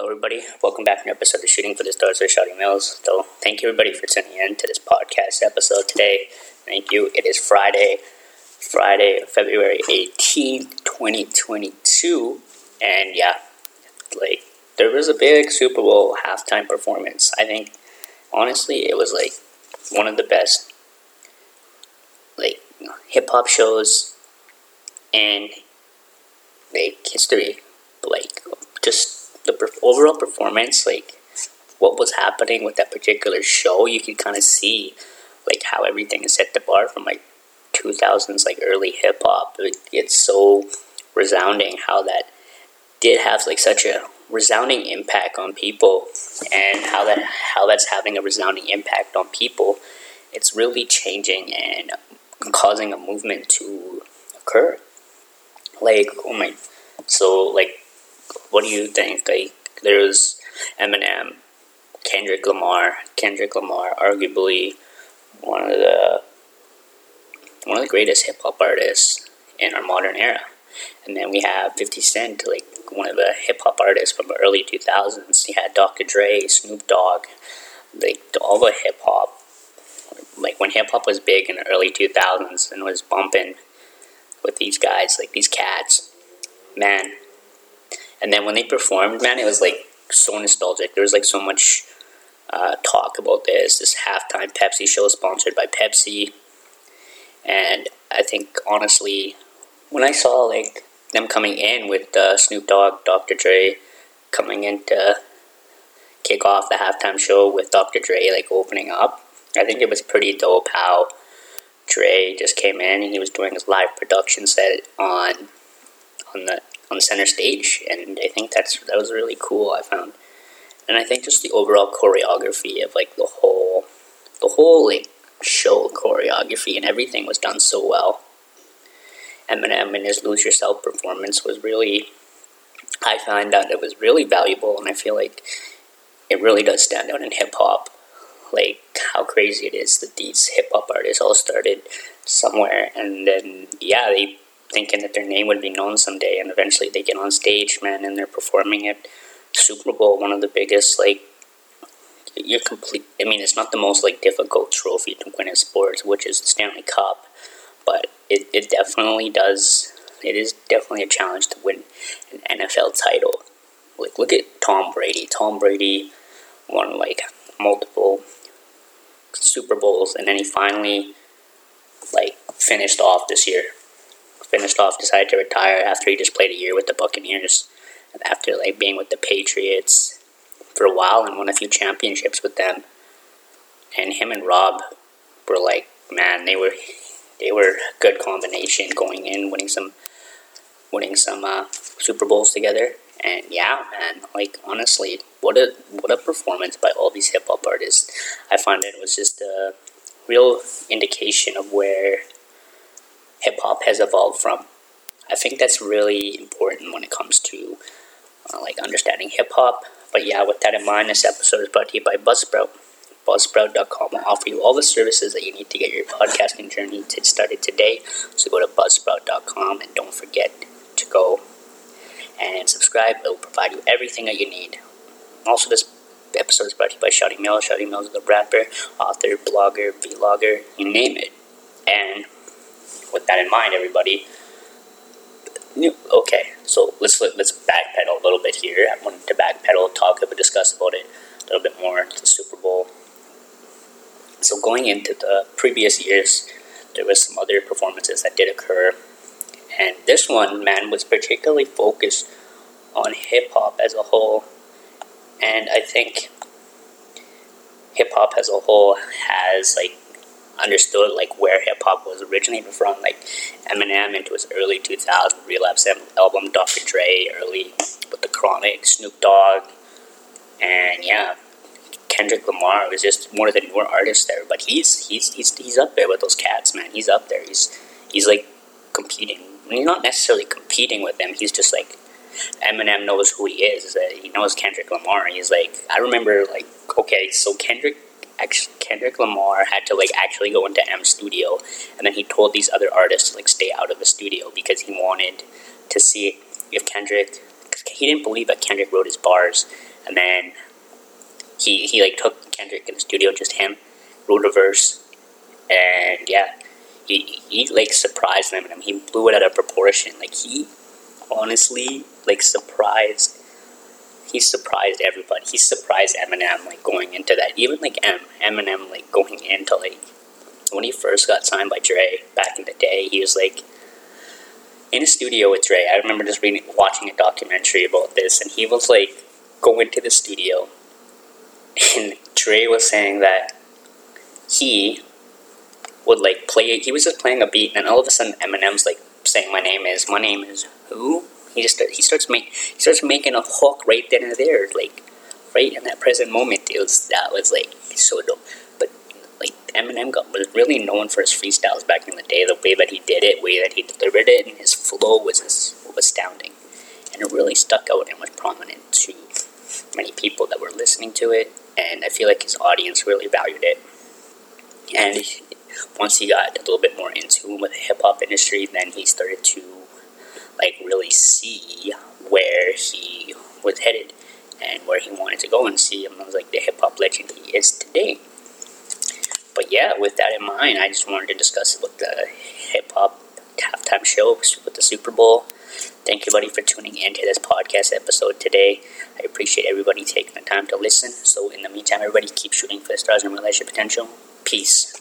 Hello, everybody. Welcome back to an episode of Shooting for the Stars with Shotty Mills. So, thank you, everybody, for tuning in to this podcast episode today. Thank you. It is Friday, Friday, February 18th, 2022. And yeah, like, there was a big Super Bowl halftime performance. I think, honestly, it was like one of the best, like, hip hop shows in, like, history. Like, just the per- overall performance, like what was happening with that particular show, you can kind of see like how everything is set the bar from like 2000s like early hip hop. It, it's so resounding how that did have like such a resounding impact on people and how that how that's having a resounding impact on people it's really changing and causing a movement to occur like oh my so like what do you think? Like, there's Eminem, Kendrick Lamar. Kendrick Lamar, arguably one of the one of the greatest hip hop artists in our modern era. And then we have 50 Cent, like one of the hip hop artists from the early 2000s. You had Dr. Dre, Snoop Dogg, like all the hip hop. Like when hip hop was big in the early 2000s and was bumping with these guys, like these cats, man, and then when they performed, man, it was like so nostalgic. There was like so much uh, talk about this. This halftime Pepsi show sponsored by Pepsi. And I think honestly, when I saw like them coming in with uh, Snoop Dogg, Dr. Dre coming in to kick off the halftime show with Dr. Dre like opening up, I think it was pretty dope how Dre just came in and he was doing his live production set on on the on center stage, and I think that's that was really cool. I found, and I think just the overall choreography of like the whole, the whole like show choreography and everything was done so well. Eminem and his "Lose Yourself" performance was really, I find that it was really valuable, and I feel like it really does stand out in hip hop. Like how crazy it is that these hip hop artists all started somewhere, and then yeah, they thinking that their name would be known someday, and eventually they get on stage, man, and they're performing at Super Bowl, one of the biggest like you're complete. I mean, it's not the most like difficult trophy to win in sports, which is the Stanley Cup, but it, it definitely does. It is definitely a challenge to win an NFL title. Like, look at Tom Brady. Tom Brady won like multiple Super Bowls, and then he finally like finished off this year finished off, decided to retire after he just played a year with the Buccaneers. After like being with the Patriots for a while and won a few championships with them. And him and Rob were like, man, they were they were a good combination going in, winning some winning some uh, Super Bowls together. And yeah, man, like honestly, what a what a performance by all these hip hop artists. I find it was just a real indication of where hip hop has evolved from. I think that's really important when it comes to uh, like understanding hip hop. But yeah, with that in mind, this episode is brought to you by Buzzsprout. Buzzsprout.com will offer you all the services that you need to get your podcasting journey started today. So go to buzzsprout.com and don't forget to go and subscribe. It will provide you everything that you need. Also, this episode is brought to you by Shotty Mills. Shotty Mills is a rapper, author, blogger, vlogger, you name it. And with that in mind, everybody. Okay, so let's let's backpedal a little bit here. I wanted to backpedal, talk about, discuss about it a little bit more. The Super Bowl. So going into the previous years, there was some other performances that did occur, and this one, man, was particularly focused on hip hop as a whole, and I think hip hop as a whole has like understood like where hip hop was originated from, like Eminem into his early 2000 relapse album, Dr. Dre, early with the Chronic, Snoop Dogg, and yeah, Kendrick Lamar was just one of the newer artists there. But he's he's he's he's up there with those cats, man. He's up there. He's he's like competing. He's not necessarily competing with them. He's just like Eminem knows who he is. He knows Kendrick Lamar. He's like I remember like okay, so Kendrick Kendrick Lamar had to like actually go into M Studio, and then he told these other artists to like stay out of the studio because he wanted to see if Kendrick. He didn't believe that Kendrick wrote his bars, and then he he like took Kendrick in the studio, just him, wrote a verse, and yeah, he he like surprised Eminem. He blew it out of proportion. Like he honestly like surprised. He surprised everybody. He surprised Eminem like going into that. Even like Eminem like going into like when he first got signed by Dre back in the day. He was like in a studio with Dre. I remember just reading, watching a documentary about this, and he was like going to the studio, and Dre was saying that he would like play. He was just playing a beat, and all of a sudden Eminem's like saying, "My name is, my name is who?" He just he starts make he starts making a hook right then and there, like right in that present moment. It was that was like so dope. But like Eminem got was really known for his freestyles back in the day. The way that he did it, way that he delivered it, and his flow was just astounding, and it really stuck out and was prominent to many people that were listening to it. And I feel like his audience really valued it. And once he got a little bit more in tune with the hip hop industry, then he started to like really see where he was headed and where he wanted to go and see him as like the hip hop legend he is today. But yeah, with that in mind, I just wanted to discuss what the hip hop halftime show with the Super Bowl. Thank you, buddy, for tuning in to this podcast episode today. I appreciate everybody taking the time to listen. So, in the meantime, everybody keep shooting for the stars and realize your potential. Peace.